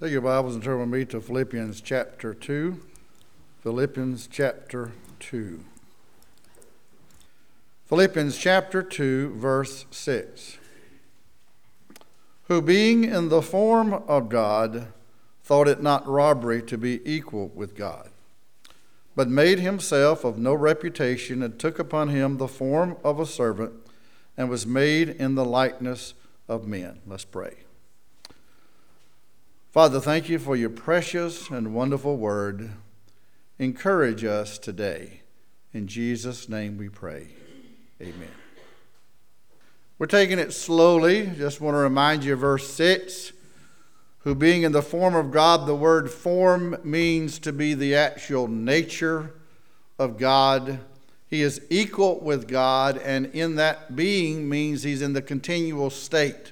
Take your Bibles and turn with me to Philippians chapter 2. Philippians chapter 2. Philippians chapter 2, verse 6. Who being in the form of God, thought it not robbery to be equal with God, but made himself of no reputation, and took upon him the form of a servant, and was made in the likeness of men. Let's pray. Father, thank you for your precious and wonderful word. Encourage us today. In Jesus' name we pray. Amen. We're taking it slowly. Just want to remind you of verse 6 who being in the form of God, the word form means to be the actual nature of God. He is equal with God, and in that being means he's in the continual state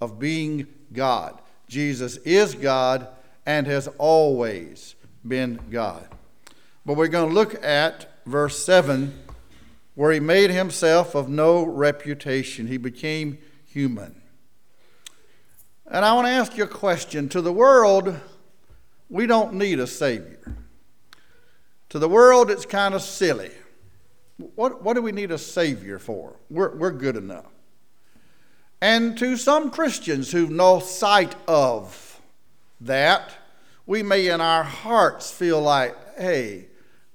of being God. Jesus is God and has always been God. But we're going to look at verse 7, where he made himself of no reputation. He became human. And I want to ask you a question. To the world, we don't need a Savior. To the world, it's kind of silly. What, what do we need a Savior for? We're, we're good enough. And to some Christians who've no sight of that, we may in our hearts feel like, hey,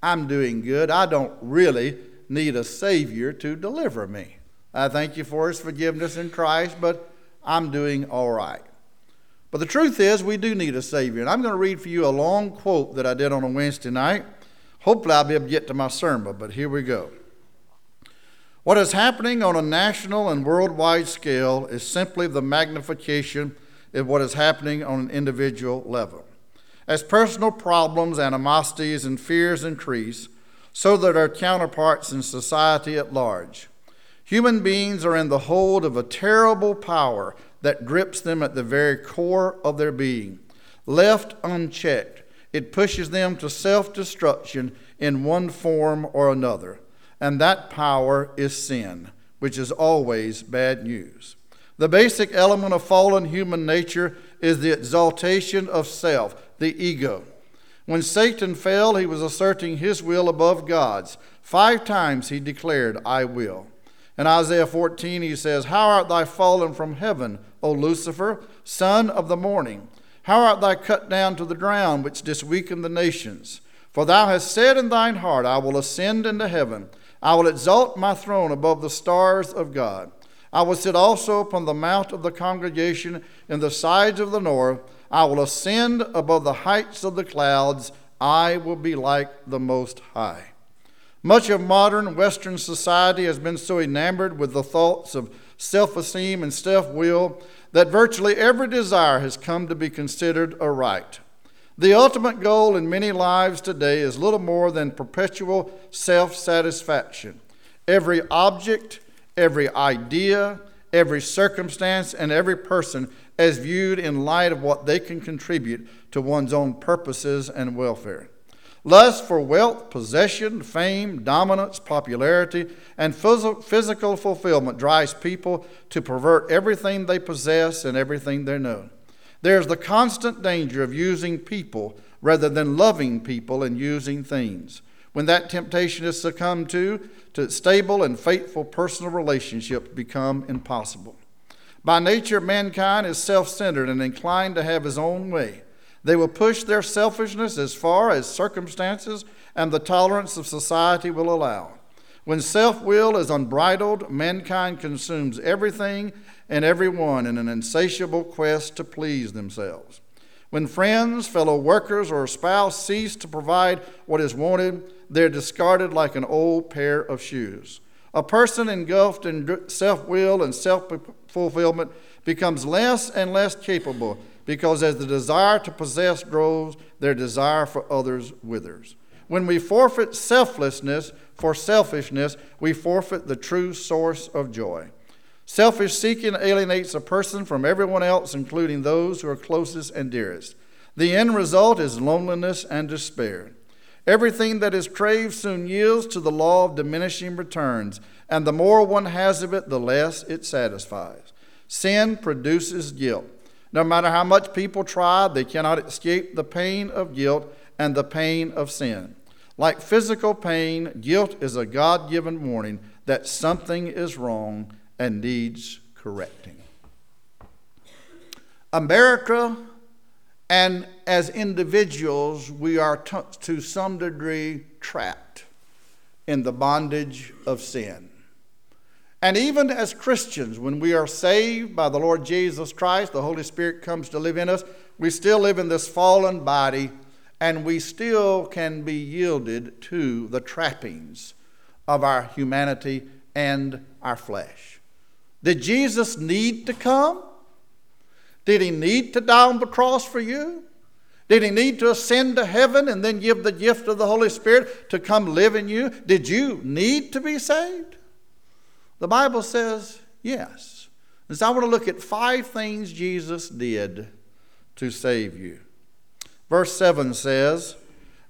I'm doing good. I don't really need a Savior to deliver me. I thank you for His forgiveness in Christ, but I'm doing all right. But the truth is, we do need a Savior. And I'm going to read for you a long quote that I did on a Wednesday night. Hopefully, I'll be able to get to my sermon, but here we go. What is happening on a national and worldwide scale is simply the magnification of what is happening on an individual level. As personal problems, animosities, and fears increase, so that our counterparts in society at large. Human beings are in the hold of a terrible power that grips them at the very core of their being. Left unchecked, it pushes them to self destruction in one form or another and that power is sin, which is always bad news. The basic element of fallen human nature is the exaltation of self, the ego. When Satan fell, he was asserting his will above God's. Five times he declared, I will. In Isaiah 14, he says, How art thou fallen from heaven, O Lucifer, son of the morning? How art thou cut down to the ground, which didst weaken the nations? For thou hast said in thine heart, I will ascend into heaven. I will exalt my throne above the stars of God. I will sit also upon the mount of the congregation in the sides of the north. I will ascend above the heights of the clouds. I will be like the Most High. Much of modern Western society has been so enamored with the thoughts of self esteem and self will that virtually every desire has come to be considered a right. The ultimate goal in many lives today is little more than perpetual self satisfaction. Every object, every idea, every circumstance, and every person is viewed in light of what they can contribute to one's own purposes and welfare. Lust for wealth, possession, fame, dominance, popularity, and physical fulfillment drives people to pervert everything they possess and everything they know. There's the constant danger of using people rather than loving people and using things. When that temptation is succumbed to, to stable and faithful personal relationships become impossible. By nature, mankind is self centered and inclined to have his own way. They will push their selfishness as far as circumstances and the tolerance of society will allow. When self will is unbridled, mankind consumes everything and everyone in an insatiable quest to please themselves. When friends, fellow workers, or a spouse cease to provide what is wanted, they're discarded like an old pair of shoes. A person engulfed in self will and self fulfillment becomes less and less capable because as the desire to possess grows, their desire for others withers. When we forfeit selflessness for selfishness, we forfeit the true source of joy. Selfish seeking alienates a person from everyone else, including those who are closest and dearest. The end result is loneliness and despair. Everything that is craved soon yields to the law of diminishing returns, and the more one has of it, the less it satisfies. Sin produces guilt, No matter how much people try, they cannot escape the pain of guilt and the pain of sin. Like physical pain, guilt is a God given warning that something is wrong and needs correcting. America and as individuals, we are t- to some degree trapped in the bondage of sin. And even as Christians, when we are saved by the Lord Jesus Christ, the Holy Spirit comes to live in us, we still live in this fallen body and we still can be yielded to the trappings of our humanity and our flesh. Did Jesus need to come? Did he need to die on the cross for you? Did he need to ascend to heaven and then give the gift of the Holy Spirit to come live in you? Did you need to be saved? The Bible says yes. And so I want to look at five things Jesus did to save you. Verse 7 says,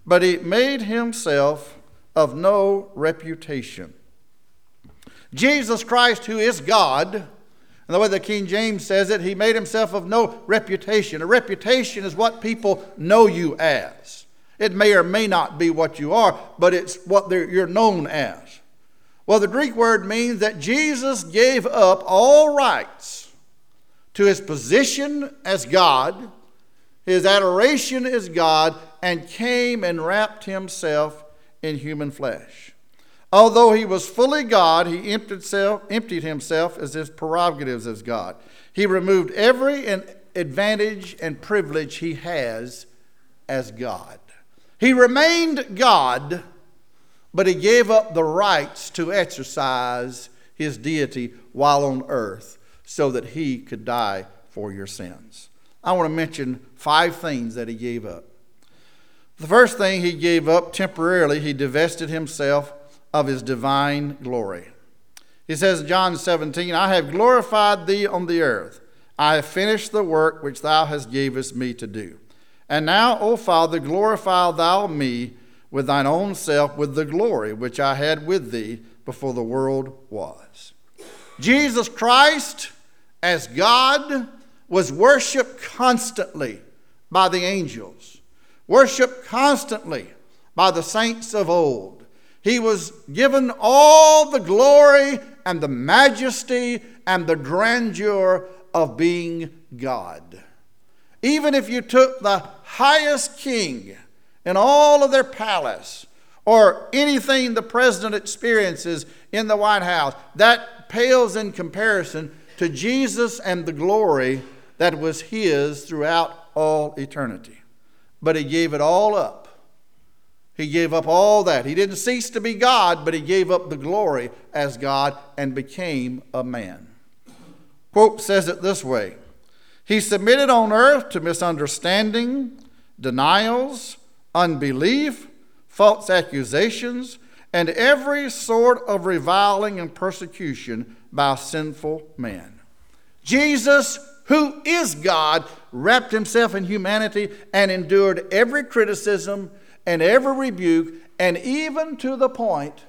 But he made himself of no reputation. Jesus Christ, who is God, and the way the King James says it, he made himself of no reputation. A reputation is what people know you as. It may or may not be what you are, but it's what you're known as. Well, the Greek word means that Jesus gave up all rights to his position as God his adoration as God, and came and wrapped himself in human flesh. Although he was fully God, he emptied, self, emptied himself as his prerogatives as God. He removed every advantage and privilege he has as God. He remained God, but he gave up the rights to exercise his deity while on earth so that he could die for your sins. I want to mention five things that he gave up. The first thing he gave up temporarily, he divested himself of his divine glory. He says in John 17, I have glorified thee on the earth. I have finished the work which thou hast gavest me to do. And now, O Father, glorify thou me with thine own self with the glory which I had with thee before the world was. Jesus Christ, as God, was worshiped constantly by the angels, worshiped constantly by the saints of old. He was given all the glory and the majesty and the grandeur of being God. Even if you took the highest king in all of their palace, or anything the president experiences in the White House, that pales in comparison to Jesus and the glory that was his throughout all eternity. But he gave it all up. He gave up all that. He didn't cease to be God, but he gave up the glory as God and became a man. Quote says it this way He submitted on earth to misunderstanding, denials, unbelief, false accusations, and every sort of reviling and persecution by sinful man. Jesus who is God, wrapped himself in humanity and endured every criticism and every rebuke, and even to the point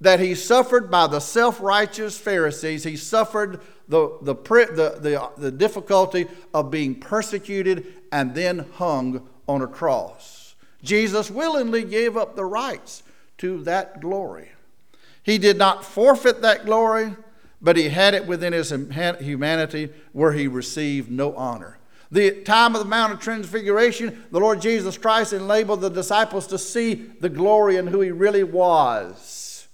that he suffered by the self righteous Pharisees. He suffered the, the, the, the, the difficulty of being persecuted and then hung on a cross. Jesus willingly gave up the rights to that glory. He did not forfeit that glory, but he had it within his humanity where he received no honor. The time of the Mount of Transfiguration, the Lord Jesus Christ enabled the disciples to see the glory and who he really was.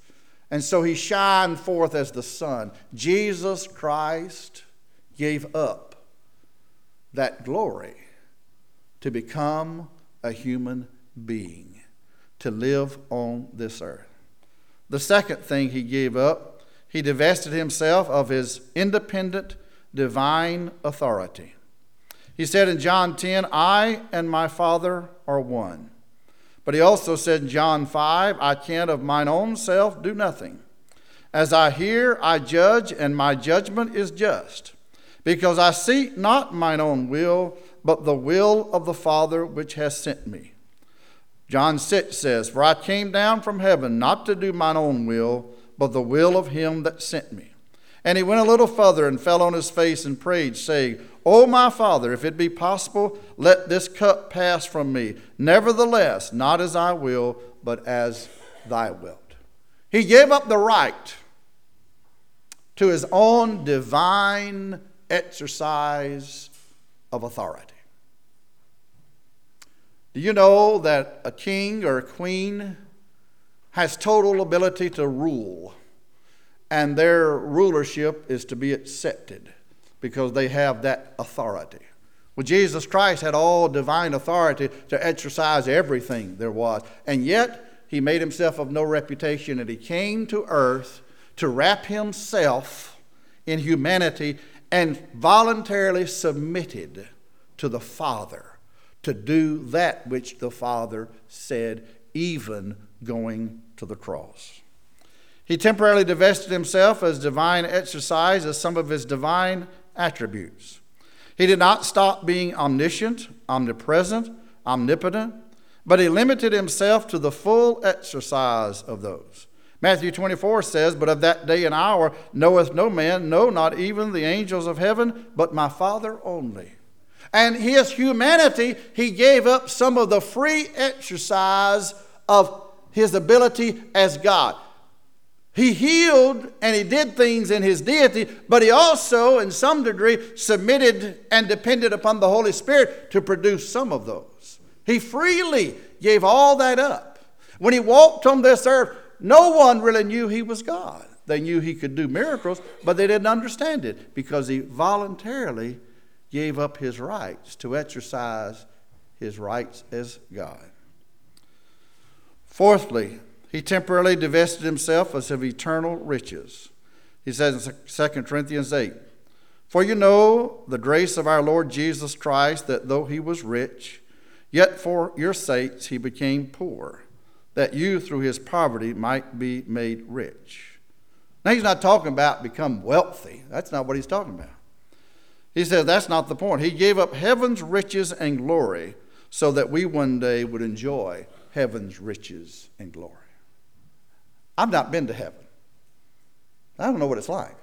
And so he shined forth as the sun. Jesus Christ gave up that glory to become a human being, to live on this earth. The second thing he gave up he divested himself of his independent divine authority. He said in John 10, I and my Father are one. But he also said in John 5, I can of mine own self do nothing. As I hear, I judge, and my judgment is just, because I seek not mine own will, but the will of the Father which has sent me. John 6 says, For I came down from heaven not to do mine own will, but the will of him that sent me. And he went a little further and fell on his face and prayed, saying, O my Father, if it be possible, let this cup pass from me. Nevertheless, not as I will, but as thy wilt. He gave up the right to his own divine exercise of authority. Do you know that a king or a queen has total ability to rule, and their rulership is to be accepted because they have that authority? Well, Jesus Christ had all divine authority to exercise everything there was, and yet he made himself of no reputation, and he came to earth to wrap himself in humanity and voluntarily submitted to the Father to do that which the Father said, even going to the cross. He temporarily divested himself as divine exercise as some of his divine attributes. He did not stop being omniscient, omnipresent, omnipotent, but he limited himself to the full exercise of those. Matthew 24 says, But of that day and hour knoweth no man, no, not even the angels of heaven, but my Father only. And his humanity, he gave up some of the free exercise of his ability as God. He healed and he did things in his deity, but he also, in some degree, submitted and depended upon the Holy Spirit to produce some of those. He freely gave all that up. When he walked on this earth, no one really knew he was God. They knew he could do miracles, but they didn't understand it because he voluntarily gave up his rights to exercise his rights as God. Fourthly, he temporarily divested himself of eternal riches. He says in 2 Corinthians 8, For you know the grace of our Lord Jesus Christ, that though he was rich, yet for your sakes he became poor, that you through his poverty might be made rich. Now he's not talking about become wealthy. That's not what he's talking about. He says that's not the point. He gave up heaven's riches and glory so that we one day would enjoy heaven's riches and glory. I've not been to heaven. I don't know what it's like.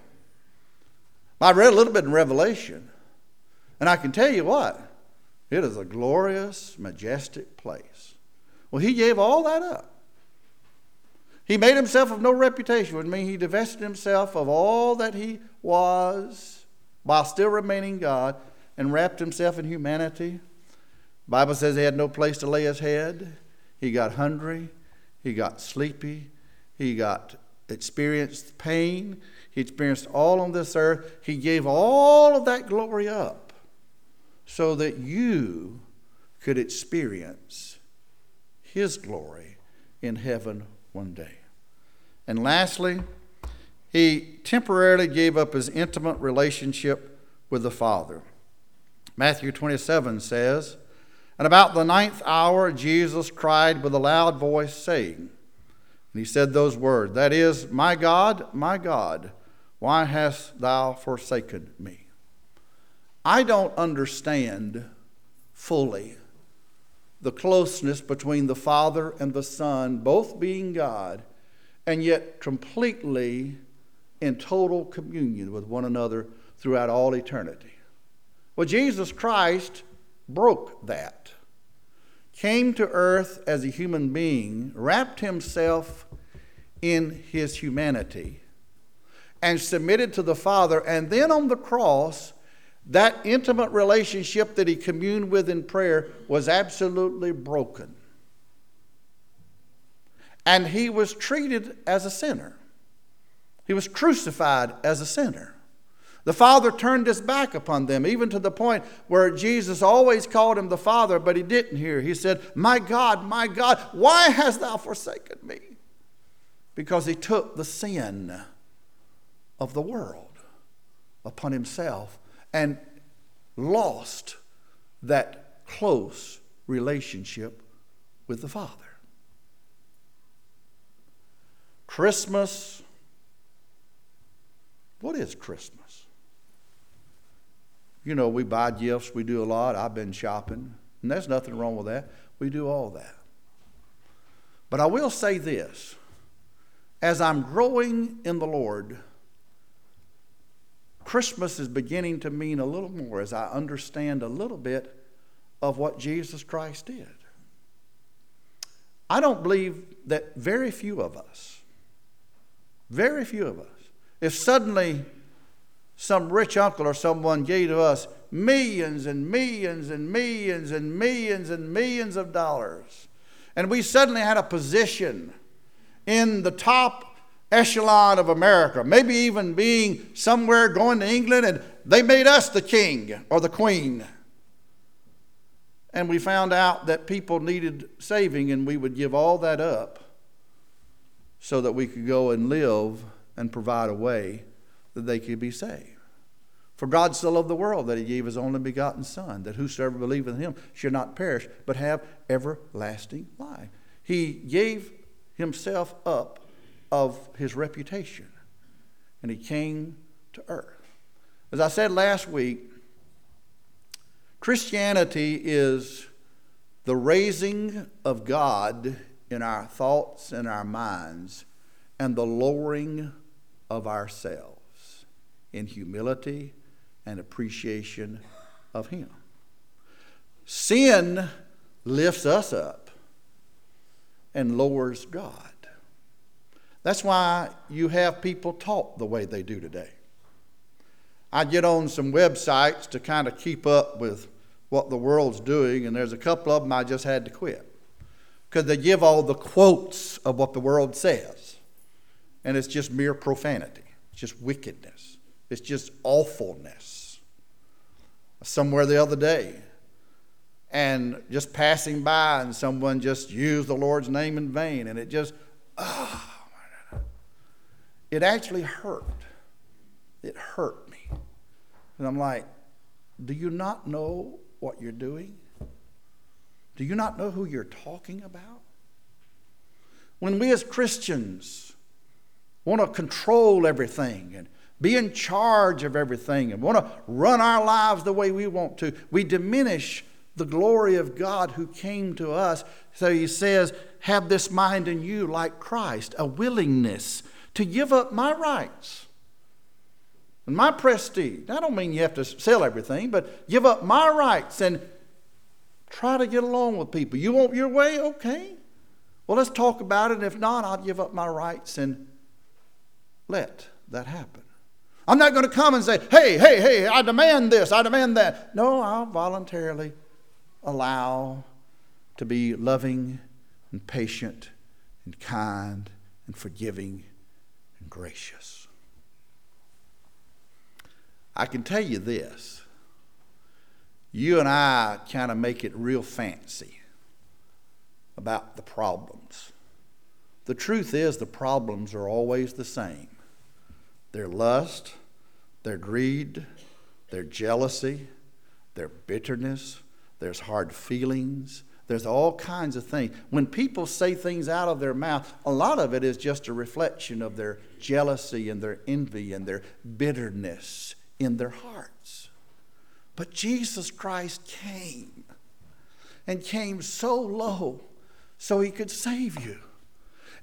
I read a little bit in Revelation, and I can tell you what, it is a glorious, majestic place. Well, he gave all that up. He made himself of no reputation, which means he divested himself of all that he was while still remaining God and wrapped himself in humanity. Bible says he had no place to lay his head. He got hungry, he got sleepy, he got experienced pain, he experienced all on this earth. He gave all of that glory up so that you could experience his glory in heaven one day. And lastly, he temporarily gave up his intimate relationship with the Father. Matthew 27 says, And about the ninth hour, Jesus cried with a loud voice, saying, And he said those words, That is, My God, my God, why hast thou forsaken me? I don't understand fully the closeness between the Father and the Son, both being God, and yet completely in total communion with one another throughout all eternity. Well, Jesus Christ broke that, came to earth as a human being, wrapped himself in his humanity, and submitted to the Father, and then on the cross, that intimate relationship that he communed with in prayer was absolutely broken. And he was treated as a sinner. He was crucified as a sinner. The Father turned his back upon them, even to the point where Jesus always called him the Father, but he didn't hear. He said, My God, my God, why hast thou forsaken me? Because he took the sin of the world upon himself and lost that close relationship with the Father. Christmas what is Christmas? You know, we buy gifts, we do a lot. I've been shopping, and there's nothing wrong with that. We do all that. But I will say this as I'm growing in the Lord, Christmas is beginning to mean a little more as I understand a little bit of what Jesus Christ did. I don't believe that very few of us, very few of us, if suddenly some rich uncle or someone gave to us millions and millions and millions and millions and millions of dollars, and we suddenly had a position in the top echelon of America, maybe even being somewhere going to England, and they made us the king or the queen. And we found out that people needed saving, and we would give all that up so that we could go and live and provide a way that they could be saved. For God so loved the world that he gave his only begotten Son, that whosoever believeth in him should not perish, but have everlasting life. He gave himself up of his reputation, and he came to earth. As I said last week, Christianity is the raising of God in our thoughts and our minds and the lowering of ourselves in humility and appreciation of Him. Sin lifts us up and lowers God. That's why you have people talk the way they do today. I get on some websites to kind of keep up with what the world's doing, and there's a couple of them I just had to quit because they give all the quotes of what the world says, and it's just mere profanity, it's just wickedness, it's just awfulness. Somewhere the other day, and just passing by, and someone just used the Lord's name in vain, and it just, oh, it actually hurt. It hurt me. and I'm like, do you not know what you're doing? Do you not know who you're talking about? When we as Christians want to control everything and be in charge of everything and want to run our lives the way we want to, we diminish the glory of God who came to us. So he says, Have this mind in you like Christ, a willingness to give up my rights and my prestige. I don't mean you have to sell everything, but give up my rights and try to get along with people. You want your way? Okay. Well, let's talk about it. And if not, I'll give up my rights and let that happen. I'm not going to come and say, hey, hey, hey, I demand this, I demand that. No, I'll voluntarily allow to be loving and patient and kind and forgiving and gracious. I can tell you this you and I kind of make it real fancy about the problems. The truth is, the problems are always the same their lust, their greed, their jealousy, their bitterness, there's hard feelings, there's all kinds of things. When people say things out of their mouth, a lot of it is just a reflection of their jealousy and their envy and their bitterness in their hearts. But Jesus Christ came and came so low so he could save you.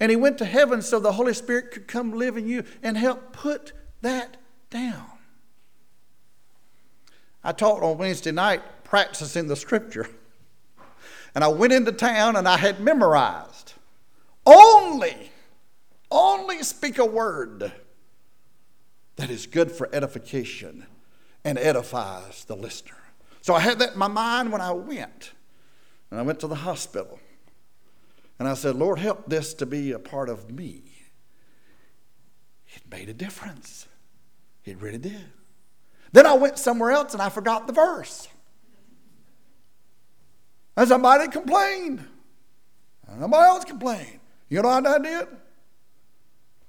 And he went to heaven so the Holy Spirit could come live in you and help put that down. I taught on Wednesday night practicing the scripture. And I went into town and I had memorized only, only speak a word that is good for edification and edifies the listener. So I had that in my mind when I went. And I went to the hospital. And I said, Lord, help this to be a part of me. It made a difference. It really did. Then I went somewhere else and I forgot the verse. And somebody complained. And somebody else complained. You know what I did?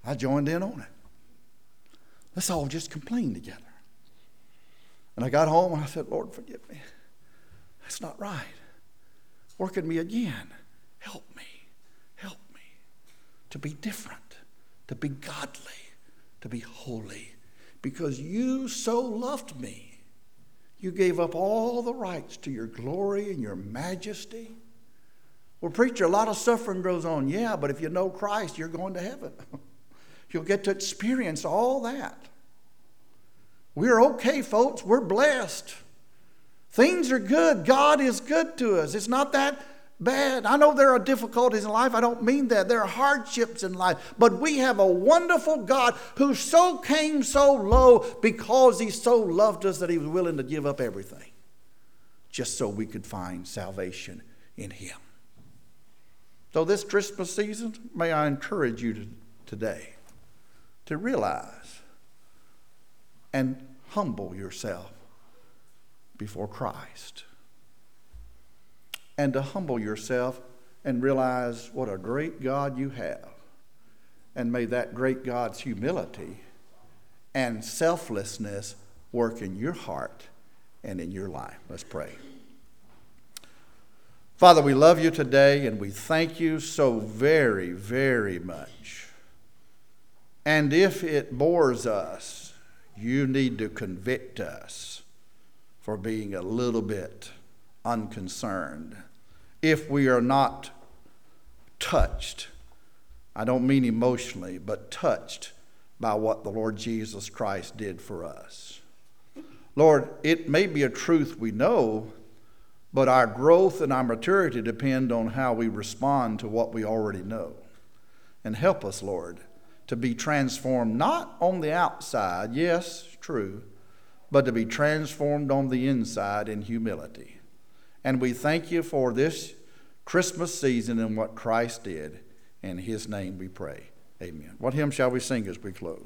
I joined in on it. Let's all just complain together. And I got home and I said, Lord, forgive me. That's not right. Work in me again. Help me. Help me to be different, to be godly, to be holy. Because you so loved me. You gave up all the rights to your glory and your majesty. Well, preacher, a lot of suffering goes on. Yeah, but if you know Christ, you're going to heaven. You'll get to experience all that. we're okay, folks. We're blessed. Things are good. God is good to us. It's not that bad. I know there are difficulties in life. I don't mean that. There are hardships in life. But we have a wonderful God who so came so low because he so loved us that he was willing to give up everything just so we could find salvation in him. So, this Christmas season, may I encourage you to, today to realize and humble yourself before Christ and to humble yourself and realize what a great God you have. And may that great God's humility and selflessness work in your heart and in your life. Let's pray. Father, we love you today and we thank you so very, very much. And if it bores us, you need to convict us for being a little bit unconcerned if we are not touched. I don't mean emotionally, but touched by what the Lord Jesus Christ did for us. Lord, it may be a truth we know, but our growth and our maturity depend on how we respond to what we already know. And help us, Lord, to be transformed not on the outside, yes, true, but to be transformed on the inside in humility. And we thank you for this Christmas season and what Christ did. In his name we pray. Amen. What hymn shall we sing as we close?